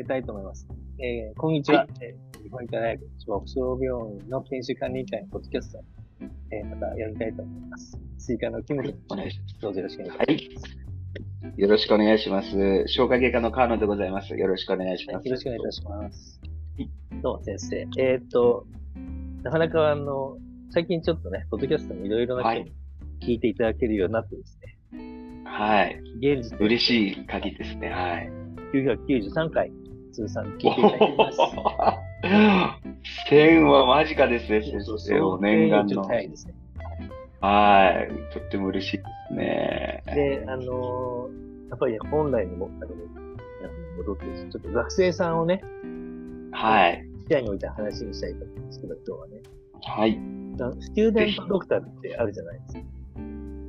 めたいと思います。えー、こんにちは。えー、日本医科大学北総病院の研修管理委員会のポッドキャスト、えー、またやりたいと思います。追加のキム君、お願いします。どうぞよろしくお願いします。はい。よろしくお願いします。消化外科の川野でございます。よろしくお願いします。よろしくお願いいたします。どうも先生。えー、っと、なかなかあの、最近ちょっとね、ポッドキャストもいろいろな人に聞いていただけるようになってですね。はい。現時嬉しい限りですね。はい。993回通算聞いていただきます。1000は間近ですね、先生。お念願の。ですね。はい。とっても嬉しいですね。で、あのー、やっぱり本来の、戻って、ちょっと学生さんをね、はい。視野に置いた話にしたいと思うんですけど、今日はね。はい。スチューデントドクターってあるじゃないですか。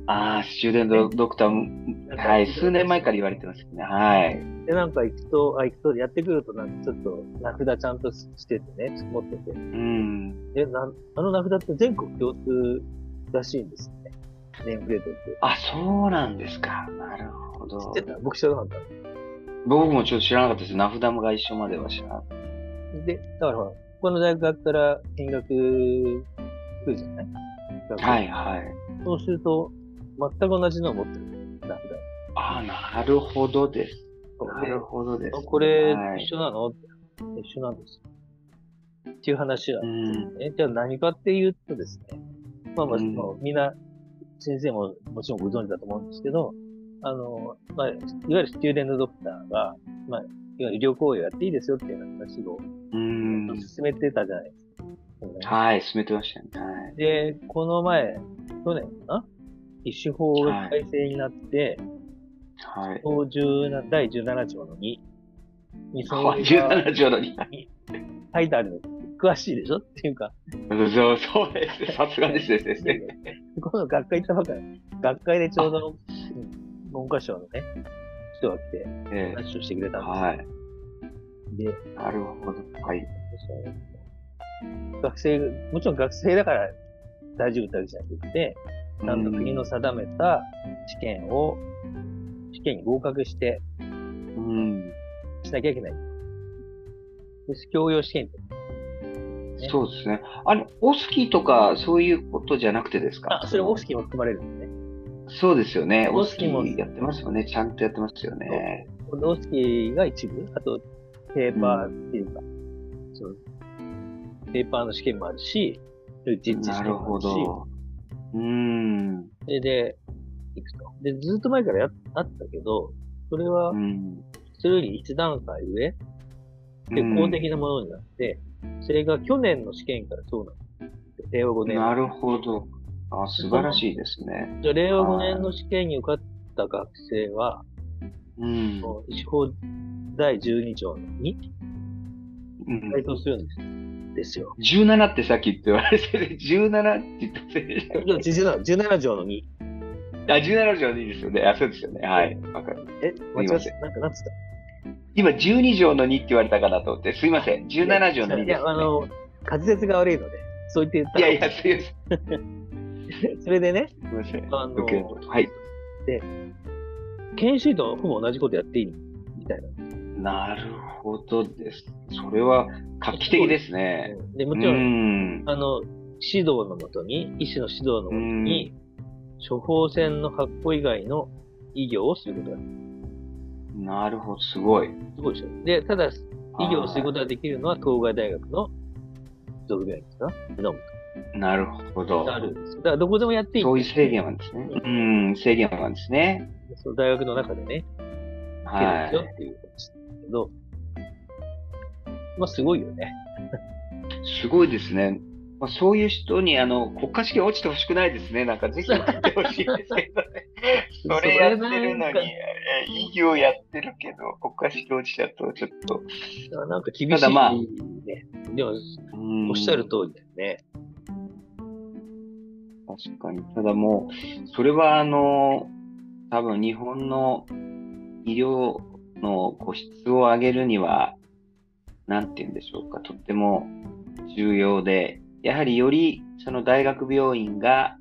ああ、スチューデントドクター、はい、数年前から言われてますね。はい。で、なんか行くと、あ、行くと、やってくると、なんかちょっと、名札ちゃんとしててね、持ってて。うん。で、なあの名札って全国共通らしいんですね。ネームプレートって。あ、そうなんですか。なるほど。知ってた？僕知らなかった。僕もちょっと知らなかったです。名札が一緒までは知らなかった。で、だからほら、この大学から見学来るじゃない？はいはい。そうすると、全く同じのを持ってる。名札。ああ、なるほどです。なるほどです、ね。これ、一緒なの、はい、一緒なんです。っていう話は、ね、じゃあ何かっていうとですね、まあまあ、うん、みんな、先生ももちろんご存知だと思うんですけど、あの、まあ、いわゆるスチューデントドクターが、まあ、いわゆる医療行為をやっていいですよっていうような話を、うん、進めてたじゃないですか。はい、進めてましたね。はい、で、この前、去年かな？医師法が改正になって、はい。第17条の2。にその17条の2。書いてあるの。詳しいでしょ？っていうか。そう、そうです。さすがですですね。この学会行ったばかり。学会でちょうど、文科省のね、人が来て、話をしてくれたんです、はい。で、なるほど。はい。学生、もちろん学生だから大丈夫ってわけじゃなくて、ちゃんと国の定めた試験を試験に合格して、うん。しなきゃいけない。で教養試験ね、そうですね。あれ、オスキーとかそういうことじゃなくてですか？あ、それオスキーも含まれるんでね。そうですよね。オスキーもやってますよね。ちゃんとやってますよね。オスキーが一部、あと、ペーパーっていうか、うん、ペーパーの試験もあるし、実地試験もあるし。なるほど。うん。で、で、いくと。で、ずっと前からやあったけど、それは、それより一段階上、で、公的なものになって、それが去年の試験からそうなんです。令和5年。なるほど。あ、素晴らしいですね。じゃ令和5年の試験に受かった学生は、うん。司法第12条の2、うん、該当するんです。ですよ。17ってさっき言われてる。17って言ったせい17、17条の2。あ、17条でいいですよね。あ、そうですよね。はい。わかる。え、間違って、なんかなんつった？今、12条の2って言われたかなと思って、すいません。17条の2です、ね、いや、あの、滑舌が悪いので、そう言って言ったいやいや、すいません。それでね、すいません。あの、はい。で、研修医とほぼ同じことやっていいみたいな。なるほどです。それは画期的ですね。で、もちろん、んあの、指導のもとに、医師の指導のもとに、処方箋の発行以外の医療をすることができる。なるほど、すごい。すごいでしょ。で、ただ、医療をすることができるのは東海大学の属病院ですかのむなるほど。あるんですだからどこでもやっていい。そういう制限なんですね。うん、制限なんですね。その大学の中でね、はい。っていうど、まあすごいよね。すごいですね。まあ、そういう人にあの国家試験落ちてほしくないですね。なんかぜひ落ちてほしいですけどね。それやってるのに、医療やってるけど、国家試験落ちちゃうとちょっと。なんか厳しい、ね。ただまあ、でも、おっしゃる通りだよね。確かに。ただもう、それはあの、多分日本の医療の個質を上げるには、なんて言うんでしょうか、とっても重要で、やはりよりその大学病院が、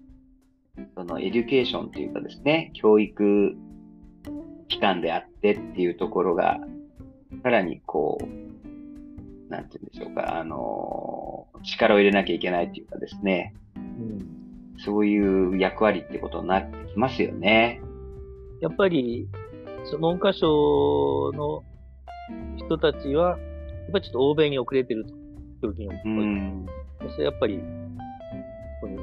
その education っていうかですね、教育機関であってっていうところが、さらにこう、なんて言うんでしょうか、あのー、力を入れなきゃいけないっていうかですね、うん、そういう役割ってことになってきますよね。やっぱり、その文科省の人たちは、やっぱりちょっと欧米に遅れてると、教育に。うん。それやっぱり、ここに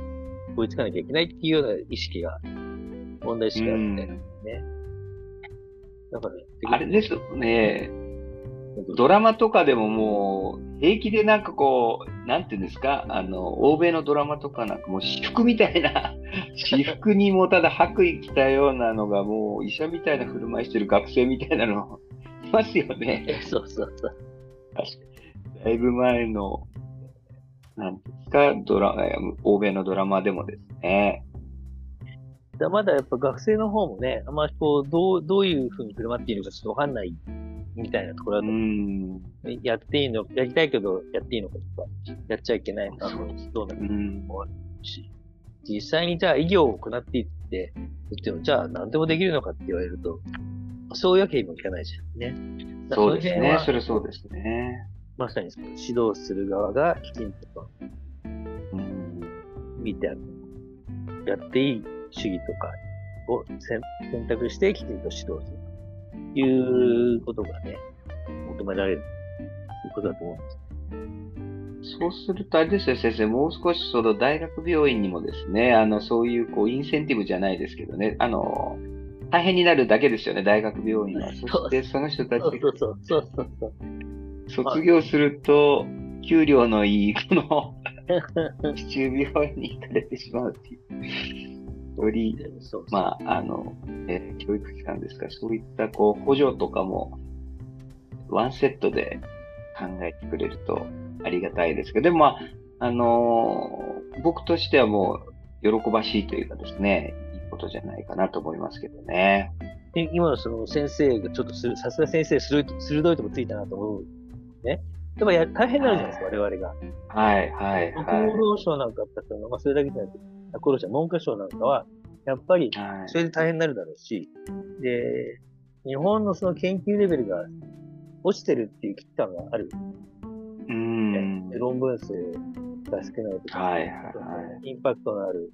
追いつかなきゃいけないっていうような意識が、問題意識があるみたいなんですね。だから、あれですよね。ドラマとかでももう、平気でなんかこう、なんていうんですか、あの、欧米のドラマとかなんかもう私服みたいな、私服にもただ白衣着たようなのがもう医者みたいな振る舞いしてる学生みたいなの、いますよね。そうそうそう。だいぶ前の、なんですか、ドラ、欧米のドラマでもですね。まだやっぱ学生の方もね、あんまりこう、どう、どういうふうに振る舞っているのかちょっとわかんないみたいなところだと思う。やっていいの、やりたいけどやっていいのかとか、やっちゃいけないのか、どうなるもあるし、実際にじゃあ医業を行っていって、言っても、じゃあ何でもできるのかって言われると、そういうわけにもいかないじゃんね。そうですね。それそうですね。まさにその指導する側がきちんと見てある。やっていい主義とかを選択してきちんと指導する。ということがね、求められるということだと思うんです。そうすると、あれですよ、先生、もう少しその大学病院にもですね、あの、そういうこう、インセンティブじゃないですけどね、あの、大変になるだけですよね、大学病院は。そしてその人たちが卒業すると、給料のいい、この、市中病院に行かれてしまうっていう。より、まあ、あの、えー、教育機関ですかそういったこう補助とかも、ワンセットで考えてくれるとありがたいですけど、でもまあ、あのー、僕としてはもう、喜ばしいというかですね、ことじゃないかなと思いますけどね。今のその先生がちょっとさすが先生鋭い、鋭いとこついたなと思う。ね。でもや大変になるじゃないですか、はい、我々が。はい、はい、はい。厚労省なんかあったら、まあ、それだけじゃなくて、厚労省、文科省なんかは、やっぱり、それで大変になるだろうし、で、日本のその研究レベルが落ちてるっていう危機感がある。うん。論文数が少ないとか、はいはいはい、インパクトのある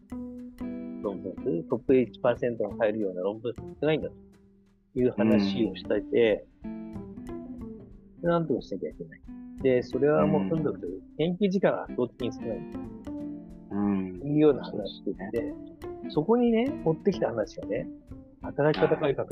論文数、トップ1%が入るような論文数少ないんだという話をしてて、なんとかしなきゃいけない。で、それはもうとにかく研究時間が圧倒的に少ない。うん。いうような話で、ね、そこにね、持ってきた話がね、働き方改革。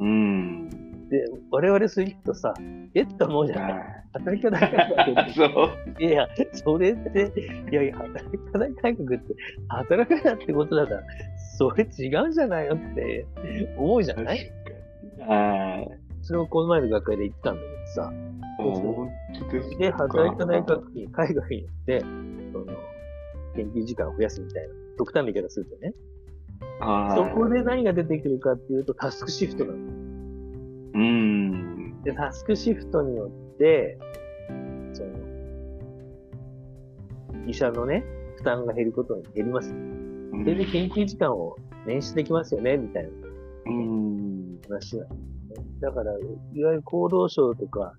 うん。で、我々スイットさ、えっと思うじゃない？働き方改革って。そう。いや、それって、いやいや、働き方改革って、働くなってことだから、それ違うんじゃないのって思うじゃない？はい。それをこの前の学会で言ってたんだけどさ。で、働き方改革に海外に行って、その、研究時間を増やすみたいな、極端な言い方するとね。そこで何が出てくるかっていうと、タスクシフトなの。うん。で、タスクシフトによって、その、医者のね、負担が減ることに減ります。それで研究時間を捻出できますよね、みたいな話なんですね。だから、いわゆる厚労省とか、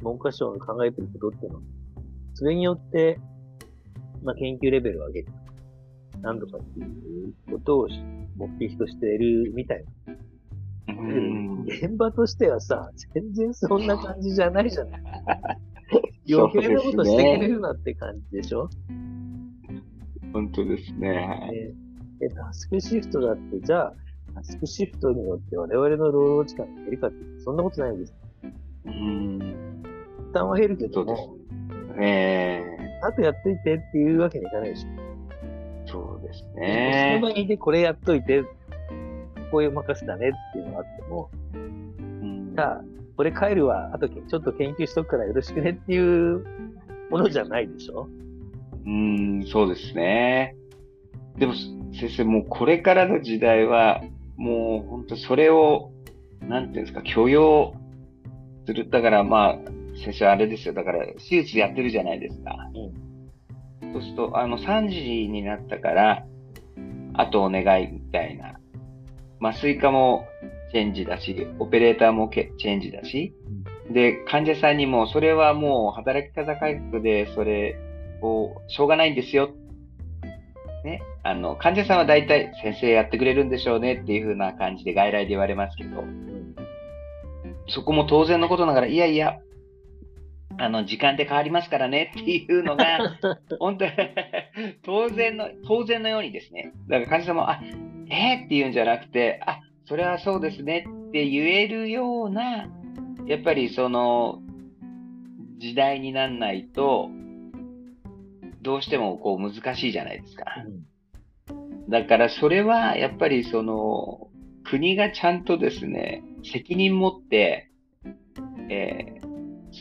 文科省の考えてることっていうのは、それによって、まあ、研究レベルを上げる。何度かっていうことを目的としているみたいな。現場としてはさ、全然そんな感じじゃないじゃない。余計なことしてくれるなって感じでしょ？本当ですね。え、タスクシフトだって、じゃあ、タスクシフトによって我々の労働時間が減るかって、そんなことないんです。うん。負担は減るけども、えー、あとやっといてっていうわけにいかないでしょ。そうですね。その場にいてこれやっといて、こういう任せだねっていうのがあっても、うん、さあ、これ帰るわ、あとちょっと研究しとくからよろしくねっていうものじゃないでしょうん、そうですね。でも、先生、もうこれからの時代は、もう本当それを、なんていうんですか、許容する。だからまあ、先生あれですよ。だから、手術やってるじゃないですか。うん、そうすると、あの、3時になったから、あとお願いみたいな。麻酔科もチェンジだし、オペレーターもチェンジだし、で、患者さんにも、それはもう働き方改革で、それを、しょうがないんですよ。ね。あの、患者さんは大体、先生やってくれるんでしょうねっていう風な感じで外来で言われますけど、そこも当然のことながら、いやいや、あの、時間で変わりますからね っていうのが、本当に当然の、当然のようにですね、だから患者さんも、あ、えー、って言うんじゃなくて、あ、それはそうですねって言えるような、やっぱりその、時代になんないと、どうしてもこう難しいじゃないですか。だからそれはやっぱりその、国がちゃんとですね、責任持って、えー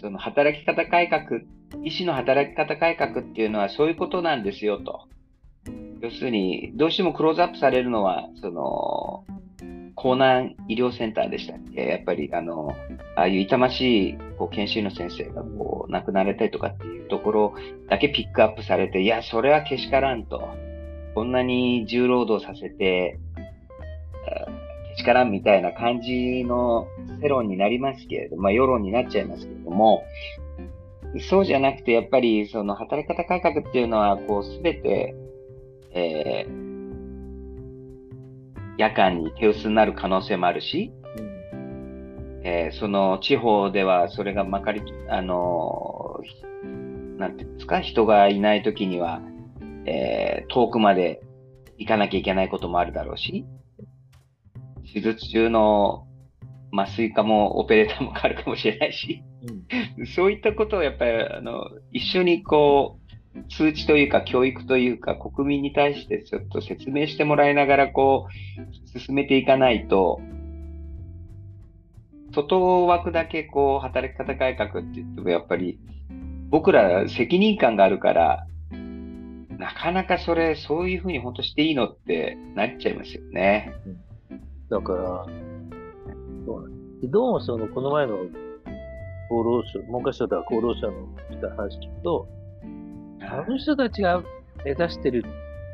その働き方改革、医師の働き方改革っていうのはそういうことなんですよと。要するに、どうしてもクローズアップされるのは、その、江南医療センターでしたっけ？やっぱり、あの、ああいう痛ましい、こう、研修の先生が、こう、亡くなられたりとかっていうところだけピックアップされて、いや、それはけしからんと。こんなに重労働させて、けしからんみたいな感じの世論になりますけれども、まあ、世論になっちゃいますけれども、そうじゃなくて、やっぱり、その働き方改革っていうのは、こう、すべて、えー、夜間に手薄になる可能性もあるし、えー、その地方ではそれがまかり、あのー、なんていうんですか、人がいないときには、えー、遠くまで行かなきゃいけないこともあるだろうし、手術中の麻酔科もオペレーターも変わるかもしれないし、うん、そういったことをやっぱり、あの、一緒にこう、通知というか教育というか国民に対してちょっと説明してもらいながらこう、進めていかないと、外枠だけこう、働き方改革って言ってもやっぱり、僕ら責任感があるから、なかなかそれ、そういうふうに本当していいのってなっちゃいますよね。だから、どうもその、この前の厚労省、文科省とか厚労省のした話聞くと、あの人たちが目指してる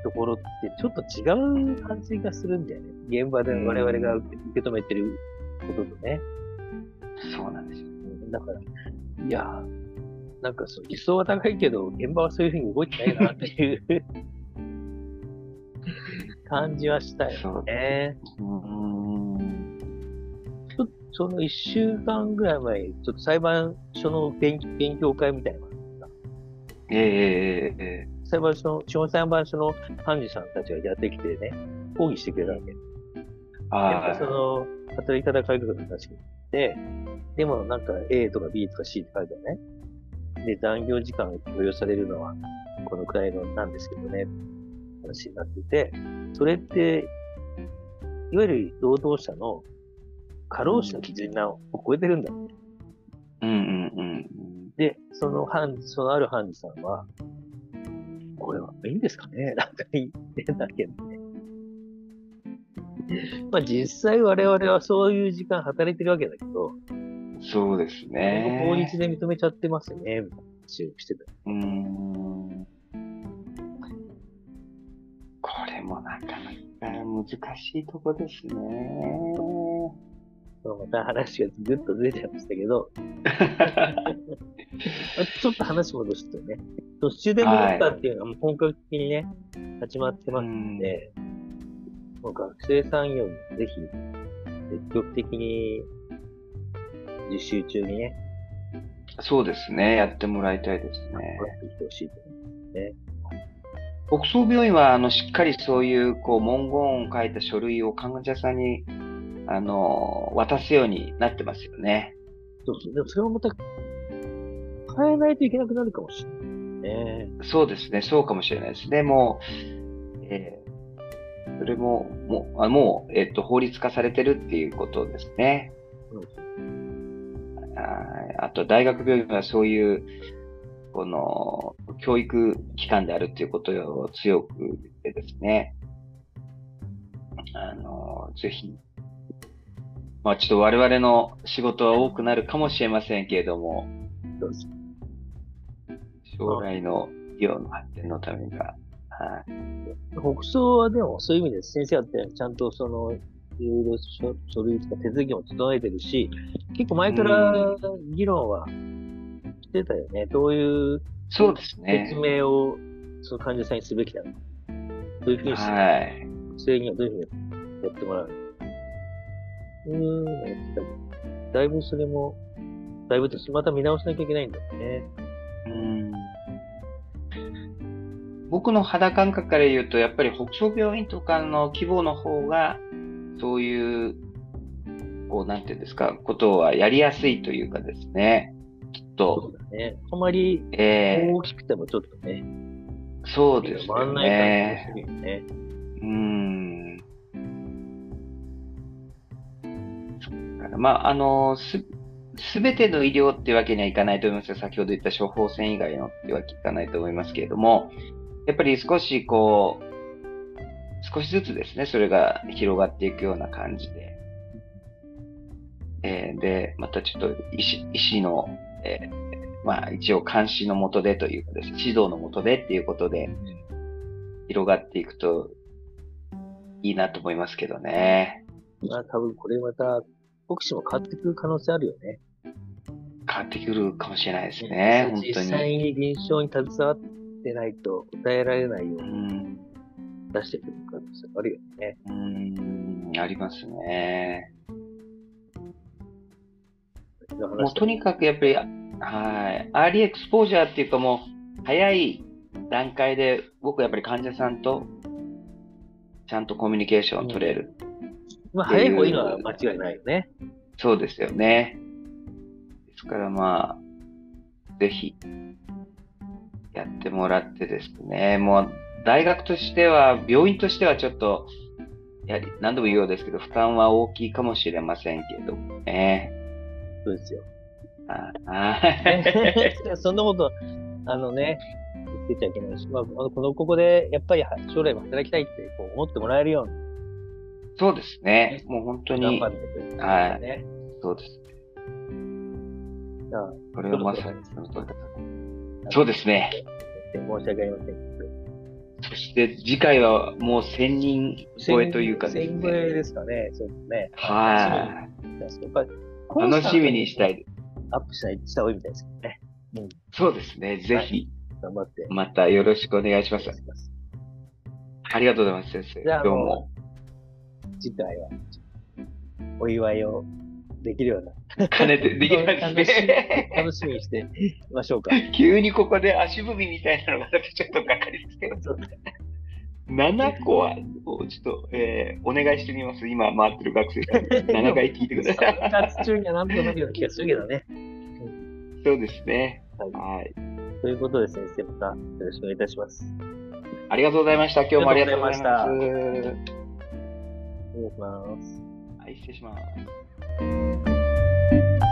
ところってちょっと違う感じがするんだよね。現場で我々が受け止めてることとね。そうなんですよ。だから、いや、なんかそう、理想は高いけど、現場はそういうふうに動いてないなっていう 感じはしたよね。その一週間ぐらい前に、ちょっと裁判所の勉勉強会みたいなのがあった。ええー、裁判所の、地方裁判所の判事さんたちがやってきてね、抗議してくれたわけ。あやっぱその、働き方改革の話があって、でもなんか A とか B とか C って書いてあるね。で、残業時間が許容されるのは、このくらいのなんですけどね、話になってて、それって、いわゆる労働者の過労死の基準を超えてるんだって。うんうんうん。で、その判、そのある判事さんは、これはいいんですかね？なんか言ってんだけどね。まあ実際我々はそういう時間働いてるわけだけど、そうですね。法律で認めちゃってますよね、みたいな話をしてた。うん。これもなかなか難しいとこですね。また話がぐっとずれちゃいましたけど、ちょっと話戻すとね、スチューデントドクターっていうのはもう本格的にね、始まってますんで、もう学生産業にぜひ積極的に実習中にね、そうですね、やってもらいたいですね。やっていってほしいと思いますね。北総病院は、あの、しっかりそういう、こう、文言を書いた書類を患者さんにあの、渡すようになってますよね。そうそう。でもそれをまた変えないといけなくなるかもしれないね。そうですね。そうかもしれないですね。もう、えー、それも、もう、あもう、えっ、と、法律化されてるっていうことですね。うん、ああと、大学病院はそういう、この、教育機関であるっていうことを強く言ってですね、あの、ぜひ、まあちょっと我々の仕事は多くなるかもしれませんけれども、将来の医療の発展のためには、はい。北総はでもそういう意味で先生だってちゃんとそのいろいろ書書類とか手続きも整えてるし、結構前から議論はしてたよね。どういうそうですね。説明をその患者さんにすべきだとか。どういうふうにして、はい。制限をどういうふうにやってもらううーん、だいぶそれも、だいぶとまた見直しなきゃいけないんだよね。うん僕の肌感覚から言うと、やっぱり北総病院とかの規模の方が、そういう、こう、なんていうんですか、ことはやりやすいというかですね、きっそと、うだね。あまりえ大きくてもちょっとね、ー、そうですよ回んないね。感じがするよね。うん。からまあ、あの、す、すべての医療ってわけにはいかないと思いますよ。先ほど言った処方箋以外のってわけいかないと思いますけれども、やっぱり少しこう、少しずつですね、それが広がっていくような感じで。えーで、またちょっと医師、医師の、えーまあ一応監視のもとでというかですね、指導のもとでっていうことで広がっていくといいなと思いますけどね。まあ多分これまた、国士も変わってくる可能性あるよね。変わってくるかもしれないですね、本当実際に。に臨床に携わってないと答えられないよううにん、出してくる可能性あるよね。うん、ありますね。ももうとにかくやっぱり、はい、 early exposure っていうかもう、早い段階で僕はやっぱり患者さんとちゃんとコミュニケーションを取れる。まあ早い方がいいのは間違いないよね。そうですよね。ですからまあ、ぜひ、やってもらってですね、もう大学としては、病院としてはちょっと、やはり何度も言うようですけど、負担は大きいかもしれませんけどね。そうですよ。ああ そんなこと、あのね、言ってちゃいけないし、まあ、この、ここで、やっぱりは将来も働きたいってこう思ってもらえるようにそうですね。もう本当に頑張っ、てということでね。そうです。じゃあ、これはまさにその通りだと。そうですね。申し訳ありません。そして次回はもう1000人超えというかです1000超えね。ですかね。そうですね。はい。やっぱり、楽しみにしたい。アップしないした方がいいみたいですけどね。そうですね。ぜひ、頑張って。またよろしくお願いしますありがとうございます、先生。どうも。次回は、お祝いをできるような。兼ねてできるんです楽し。楽しみにしてみましょうか。急にここで足踏みみたいなのがちょっとがっかりですけど。そう7個は、ちょっと、えーお願いしてみます。今回ってる学生さんに。7回聞いてください。3月中にはなんとかなるような気がするけどね。そうですね。はいはい。ということで先生、またよろしくお願いいたします。ありがとうございました。今日もありがとうございます。ありがとうございまお願いします。はい、失礼します。